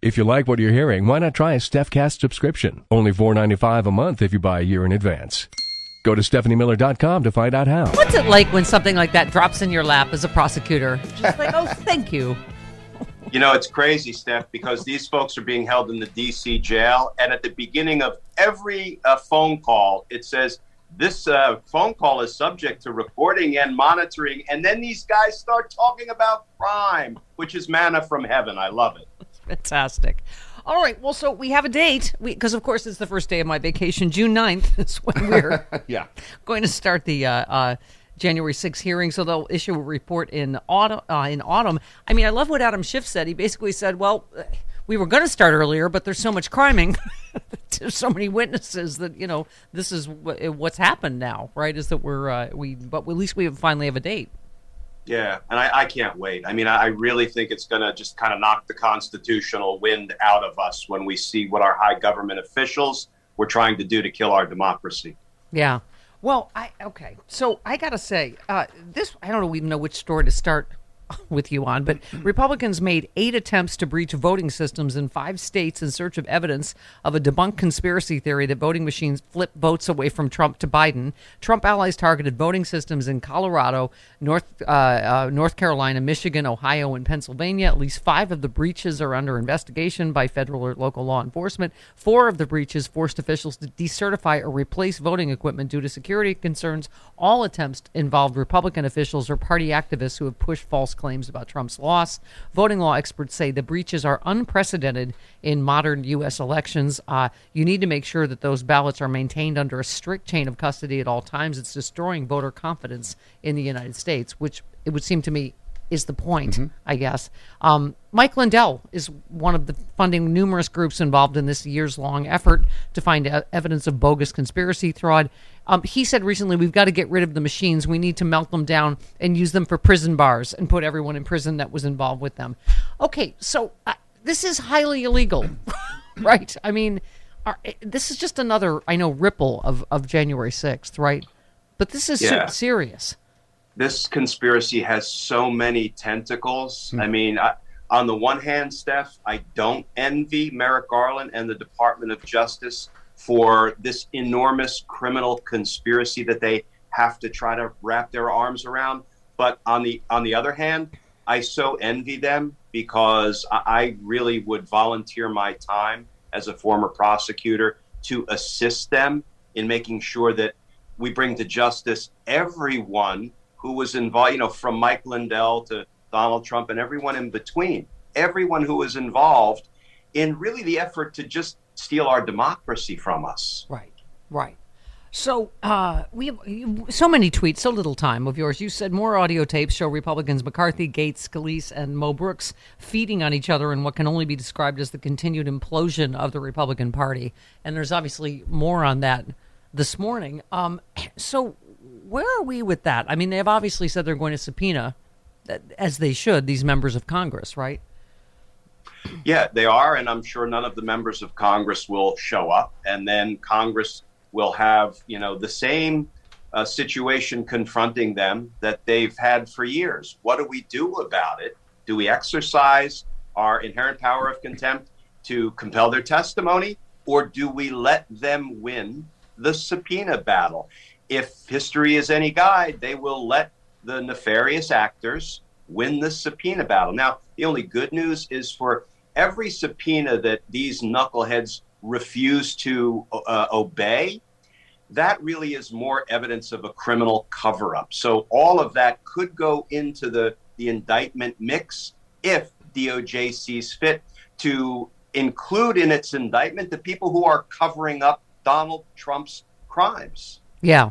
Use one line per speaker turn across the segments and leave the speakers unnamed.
If you like what you're hearing, why not try a StephCast subscription? Only $4.95 a month if you buy a year in advance. Go to StephanieMiller.com to find out how.
What's it like when something like that drops in your lap as a prosecutor? Just like, oh, thank you.
You know, it's crazy, Steph, because these folks are being held in the D.C. jail. And at the beginning of every uh, phone call, it says, this uh, phone call is subject to recording and monitoring. And then these guys start talking about crime, which is manna from heaven. I love it.
Fantastic. All right. Well, so we have a date because, of course, it's the first day of my vacation. June 9th is when we're
yeah.
going to start the uh, uh, January 6th hearing. So they'll issue a report in autumn. Uh, in autumn. I mean, I love what Adam Schiff said. He basically said, "Well, we were going to start earlier, but there's so much criming, there's so many witnesses that you know this is what's happened now. Right? Is that we're uh, we, but at least we finally have a date."
Yeah, and I, I, can't wait. I mean, I really think it's going to just kind of knock the constitutional wind out of us when we see what our high government officials were trying to do to kill our democracy.
Yeah. Well, I okay. So I got to say, uh, this I don't even know which story to start with you on, but Republicans made eight attempts to breach voting systems in five states in search of evidence of a debunked conspiracy theory that voting machines flip votes away from Trump to Biden. Trump allies targeted voting systems in Colorado, North uh, uh, North Carolina, Michigan, Ohio, and Pennsylvania. At least five of the breaches are under investigation by federal or local law enforcement. Four of the breaches forced officials to decertify or replace voting equipment due to security concerns. All attempts involved Republican officials or party activists who have pushed false claims about Trump's loss. Voting law experts say the breaches are unprecedented in modern U.S. elections. Uh, you need to make sure that those ballots are maintained under a strict chain of custody at all times. It's destroying voter confidence in the United States, which it would seem to me is the point, mm-hmm. I guess. Um, Mike Lindell is one of the funding numerous groups involved in this years long effort to find evidence of bogus conspiracy fraud. Um, he said recently, we've got to get rid of the machines. We need to melt them down and use them for prison bars and put everyone in prison that was involved with them. Okay, so uh, this is highly illegal, right? I mean, are, eh, this is just another, I know, ripple of, of January 6th, right? But this is yeah. serious.
This conspiracy has so many tentacles. Hmm. I mean, I, on the one hand, Steph, I don't envy Merrick Garland and the Department of Justice for this enormous criminal conspiracy that they have to try to wrap their arms around. But on the on the other hand, I so envy them because I really would volunteer my time as a former prosecutor to assist them in making sure that we bring to justice everyone who was involved, you know, from Mike Lindell to Donald Trump and everyone in between, everyone who was involved in really the effort to just steal our democracy from us.
Right, right. So uh, we have so many tweets, so little time of yours. You said more audio tapes show Republicans McCarthy, Gates, Scalise, and Mo Brooks feeding on each other in what can only be described as the continued implosion of the Republican Party. And there's obviously more on that this morning. Um, so where are we with that? I mean, they've obviously said they're going to subpoena, as they should, these members of Congress, right?
Yeah, they are, and I'm sure none of the members of Congress will show up, and then Congress will have, you know, the same uh, situation confronting them that they've had for years. What do we do about it? Do we exercise our inherent power of contempt to compel their testimony, or do we let them win the subpoena battle? If history is any guide, they will let the nefarious actors win the subpoena battle. Now, the only good news is for every subpoena that these knuckleheads refuse to uh, obey, that really is more evidence of a criminal cover up. So all of that could go into the, the indictment mix if DOJ sees fit to include in its indictment the people who are covering up Donald Trump's crimes.
Yeah.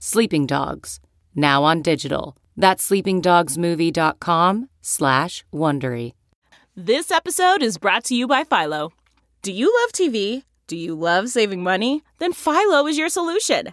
Sleeping Dogs, now on digital. That's sleepingdogsmovie.com slash Wondery.
This episode is brought to you by Philo. Do you love TV? Do you love saving money? Then Philo is your solution.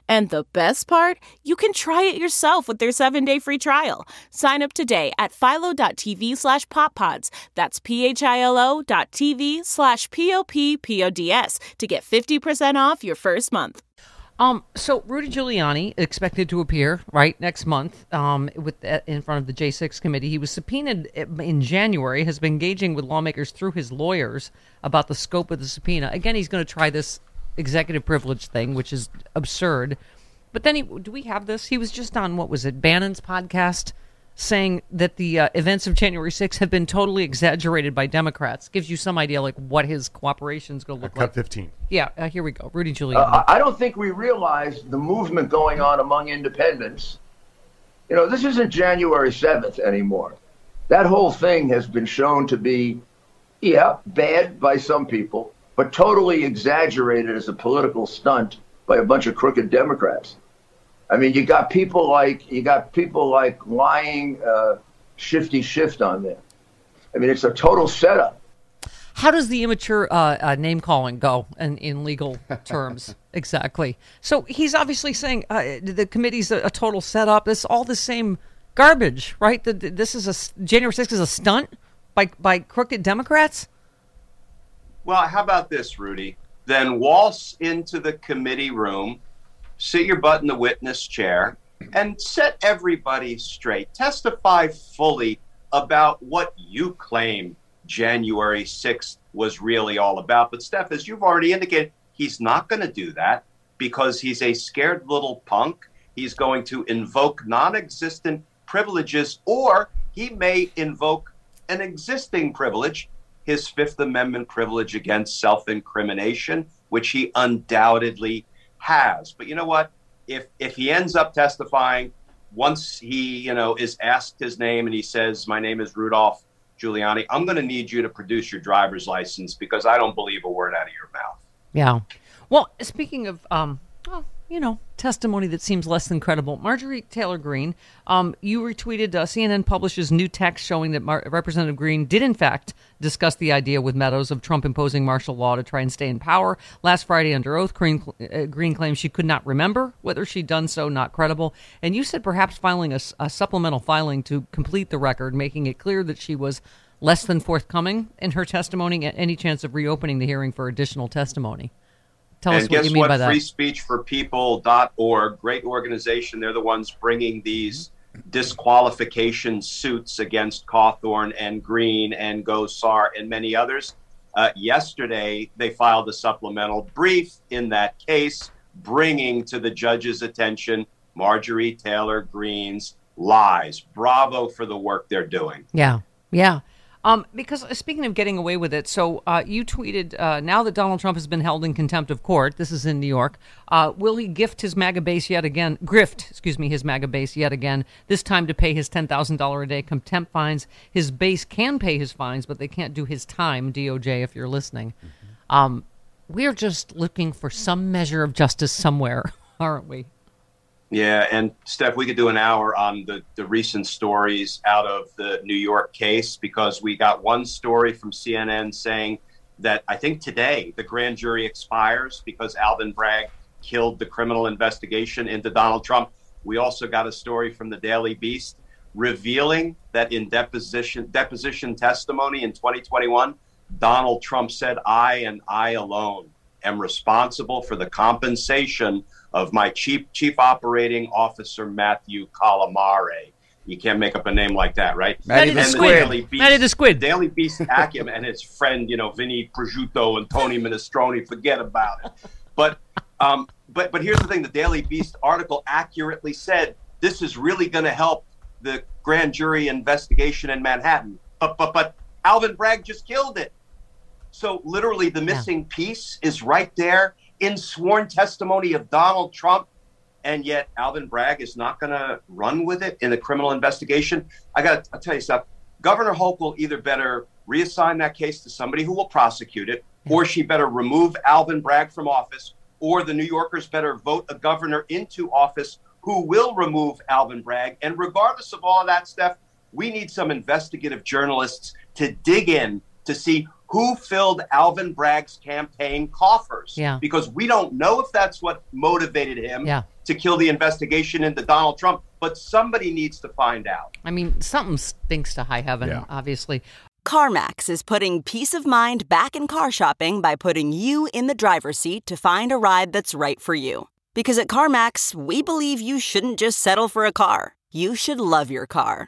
And the best part, you can try it yourself with their seven-day free trial. Sign up today at philo.tv slash poppods. That's p-h-i-l-o dot tv slash p-o-p-p-o-d-s to get 50% off your first month.
Um, so Rudy Giuliani expected to appear right next month um, with uh, in front of the J6 committee. He was subpoenaed in January. Has been engaging with lawmakers through his lawyers about the scope of the subpoena. Again, he's going to try this executive privilege thing, which is absurd. But then he, do we have this? He was just on what was it, Bannon's podcast, saying that the uh, events of January 6th have been totally exaggerated by Democrats. Gives you some idea like what his cooperation is going to look
Cut
like.
15.
Yeah, uh, here we go. Rudy Giuliani.
Uh, I don't think we realize the movement going on among independents. You know, this isn't January 7th anymore. That whole thing has been shown to be, yeah, bad by some people, but totally exaggerated as a political stunt by a bunch of crooked Democrats. I mean, you got people like you got people like lying uh, shifty shift on there. I mean, it's a total setup.
How does the immature uh, uh, name calling go in, in legal terms? exactly. So he's obviously saying uh, the committee's a, a total setup. It's all the same garbage, right? The, the- this is a January 6th is a stunt by by crooked Democrats.
Well, how about this, Rudy? Then waltz into the committee room, sit your butt in the witness chair, and set everybody straight. Testify fully about what you claim January 6th was really all about. But, Steph, as you've already indicated, he's not going to do that because he's a scared little punk. He's going to invoke non existent privileges, or he may invoke an existing privilege his Fifth Amendment privilege against self incrimination, which he undoubtedly has. But you know what? If if he ends up testifying, once he you know is asked his name and he says, "My name is Rudolph Giuliani," I'm going to need you to produce your driver's license because I don't believe a word out of your mouth.
Yeah. Well, speaking of, um, you know, testimony that seems less than credible, Marjorie Taylor Greene, um, you retweeted uh, CNN publishes new text showing that Mar- Representative Greene did, in fact, discuss the idea with Meadows of Trump imposing martial law to try and stay in power. Last Friday, under oath, Greene, uh, Greene claimed she could not remember whether she'd done so, not credible. And you said perhaps filing a supplemental filing to complete the record, making it clear that she was less than forthcoming in her testimony any chance of reopening the hearing for additional testimony. Tell
and
us
guess
what you mean
what?
by that.
FreeSpeechForPeople.org, great organization. They're the ones bringing these disqualification suits against Cawthorn and Greene and Gosar and many others. Uh, yesterday, they filed a supplemental brief in that case, bringing to the judge's attention Marjorie Taylor Greene's lies. Bravo for the work they're doing.
Yeah, yeah. Um, because uh, speaking of getting away with it, so uh, you tweeted uh, now that Donald Trump has been held in contempt of court. This is in New York. Uh, will he gift his MAGA base yet again? Grift, excuse me, his MAGA base yet again. This time to pay his ten thousand dollar a day contempt fines. His base can pay his fines, but they can't do his time. DOJ, if you're listening, mm-hmm. um, we're just looking for some measure of justice somewhere, aren't we?
Yeah, and Steph, we could do an hour on the, the recent stories out of the New York case because we got one story from CNN saying that I think today the grand jury expires because Alvin Bragg killed the criminal investigation into Donald Trump. We also got a story from the Daily Beast revealing that in deposition deposition testimony in 2021, Donald Trump said, "I and I alone am responsible for the compensation of my chief chief operating officer Matthew Calamari. You can't make up a name like that, right?
Matty the Squid. Daily Beast, Matty the Squid.
Daily Beast Akim and his friend, you know, Vinny Prosciutto and Tony Minestrone. Forget about it. But um, but but here's the thing: the Daily Beast article accurately said this is really going to help the grand jury investigation in Manhattan. But but but Alvin Bragg just killed it. So literally, the missing yeah. piece is right there in sworn testimony of Donald Trump, and yet Alvin Bragg is not going to run with it in the criminal investigation. I got to tell you stuff. Governor Hochul either better reassign that case to somebody who will prosecute it, or she better remove Alvin Bragg from office, or the New Yorkers better vote a governor into office who will remove Alvin Bragg. And regardless of all of that stuff, we need some investigative journalists to dig in to see who filled Alvin Bragg's campaign coffers.
Yeah.
Because we don't know if that's what motivated him
yeah.
to kill the investigation into Donald Trump, but somebody needs to find out.
I mean, something stinks to high heaven, yeah. obviously.
CarMax is putting peace of mind back in car shopping by putting you in the driver's seat to find a ride that's right for you. Because at CarMax, we believe you shouldn't just settle for a car, you should love your car.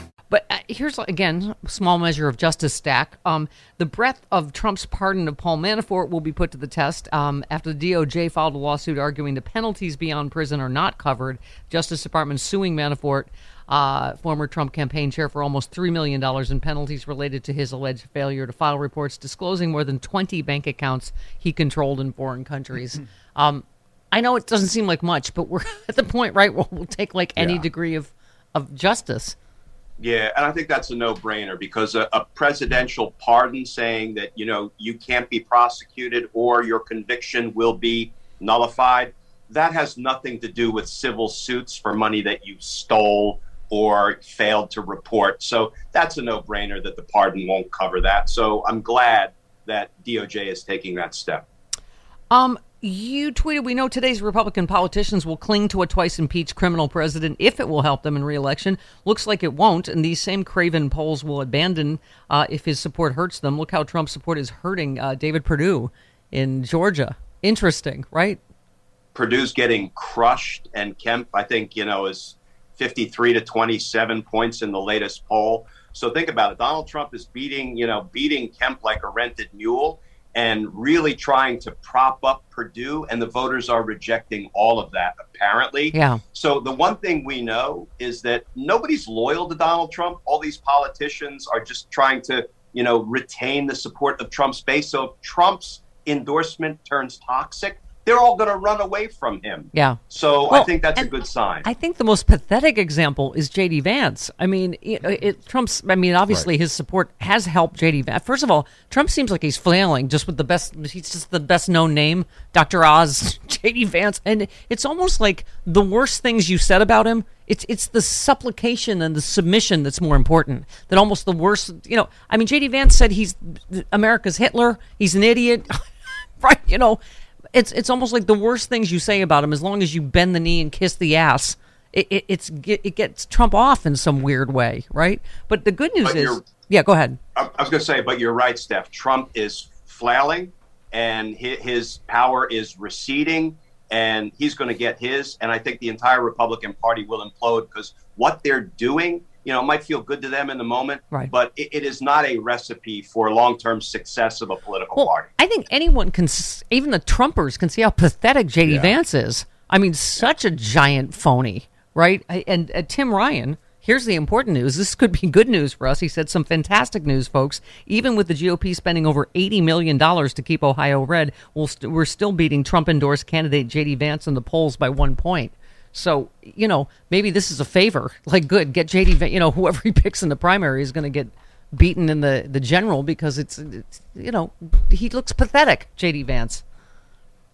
But uh, here's again small measure of justice stack. Um, the breadth of Trump's pardon of Paul Manafort will be put to the test um, after the DOJ filed a lawsuit arguing the penalties beyond prison are not covered. Justice Department suing Manafort, uh, former Trump campaign chair, for almost three million dollars in penalties related to his alleged failure to file reports disclosing more than 20 bank accounts he controlled in foreign countries. um, I know it doesn't seem like much, but we're at the point, right, where we'll take like any yeah. degree of of justice.
Yeah, and I think that's a no-brainer because a, a, presidential pardon saying that you know you can't be prosecuted or your conviction will be nullified that has nothing to do with civil suits for money that you stole or failed to report. So that's a no-brainer that the pardon won't cover that. So I'm glad that DOJ is taking that step.
Um, you tweeted, we know today's Republican politicians will cling to a twice impeached criminal president if it will help them in reelection. Looks like it won't, and these same craven pols will abandon uh, if his support hurts them. Look how Trump's support is hurting uh, David Perdue in Georgia. Interesting, right?
Perdue's getting crushed, and Kemp, I think, you know, is 53 to 27 points in the latest poll. So think about it. Donald Trump is beating, you know, beating Kemp like a rented mule and really trying to prop up Perdue, and the voters are rejecting all of that, apparently.
Yeah.
So the one thing we know is that nobody's loyal to Donald Trump. All these politicians are just trying to, you know, retain the support of Trump's base. So if Trump's endorsement turns toxic, they're all going to run away from him.
Yeah.
So
Well,
I think that's a good sign.
I think the most pathetic example is J.D. Vance. I mean, it, uh, it, Trump's. I mean, obviously his support has helped J.D. Vance. First of all, Trump seems like he's flailing just with the best. He's just the best known name, Dr. Oz, J.D. Vance, and it's almost like the worst things you said about him. It's it's the supplication and the submission that's more important than almost the worst. You know, I mean, J.D. Vance said he's America's Hitler. He's an idiot, right? You know, it's it's almost like the worst things you say about him. As long as you bend the knee and kiss the ass, it, it it's it gets Trump off in some weird way, right? But the good news
But
is, yeah, go ahead.
I, I was going to say, but you're right, Steph. Trump is flailing, and his, his power is receding, and he's going to get his. And I think the entire Republican Party will implode because what they're doing, you know, it might feel good to them in the moment,
Right.
but it, it is not a recipe for long-term success of a political
Well,
party.
I think anyone can, even the Trumpers can see how pathetic JD Vance is. I mean, such a giant phony, right? And uh, Tim Ryan, here's the important news. This could be good news for us. He said some fantastic news, folks. Even with the GOP spending over $80 million to keep Ohio red, we'll st- we're still beating Trump endorsed candidate JD Vance in the polls by one point. So, you know, maybe this is a favor. Like, good, get JD, Vance, you know, whoever he picks in the primary is going to get beaten in the, the general because it's, it's, you know, he looks pathetic, JD Vance.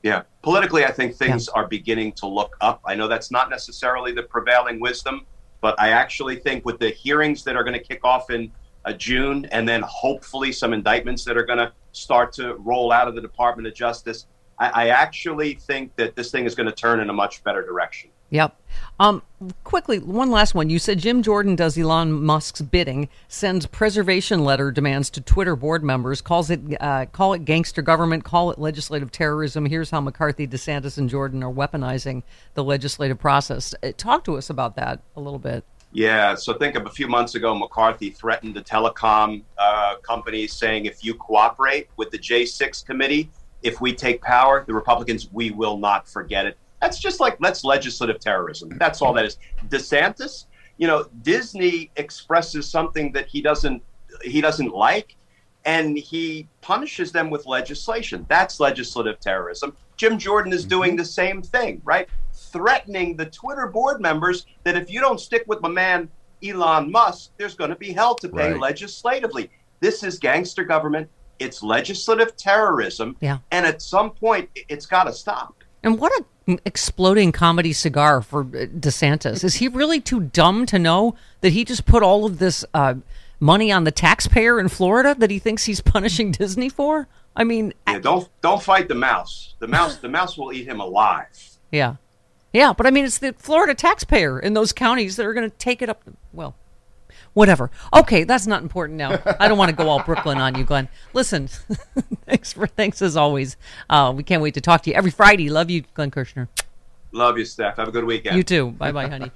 Yeah. Politically, I think things are beginning to look up. I know that's not necessarily the prevailing wisdom, but I actually think with the hearings that are going to kick off in uh, June and then hopefully some indictments that are going to start to roll out of the Department of Justice, I, I actually think that this thing is going to turn in a much better direction.
Yep. Um, quickly, one last one. You said Jim Jordan does Elon Musk's bidding, sends preservation letter demands to Twitter board members, calls it uh, call it gangster government, call it legislative terrorism. Here's how McCarthy, DeSantis, and Jordan are weaponizing the legislative process. Uh, Talk to us about that a little bit.
Yeah, so think of a few months ago, McCarthy threatened the telecom uh, companies saying if you cooperate with the J6 committee, if we take power, the Republicans, we will not forget it. That's just like that's legislative terrorism. That's all that is. DeSantis, you know, Disney expresses something that he doesn't he doesn't like, and he punishes them with legislation. That's legislative terrorism. Jim Jordan is doing mm-hmm. the same thing, right? Threatening the Twitter board members that if you don't stick with my man Elon Musk, there's going to be hell to pay
Right.
legislatively. This is gangster government. It's legislative terrorism.
Yeah.
And at some point, it's got to stop.
And what a exploding comedy cigar for uh, DeSantis. Is he really too dumb to know that he just put all of this uh, money on the taxpayer in Florida that he thinks he's punishing Disney for? I mean,
Yeah, don't don't fight the mouse. The mouse the mouse will eat him alive.
yeah. Yeah, but I mean, it's the Florida taxpayer in those counties that are going to take it up. Well, whatever. Okay, that's not important now. I don't want to go all Brooklyn on you, Glenn. Listen, thanks for thanks as always. Uh, we can't wait to talk to you every Friday. Love you, Glenn Kirshner.
Love you, Steph. Have a good weekend.
You too. Bye bye, honey.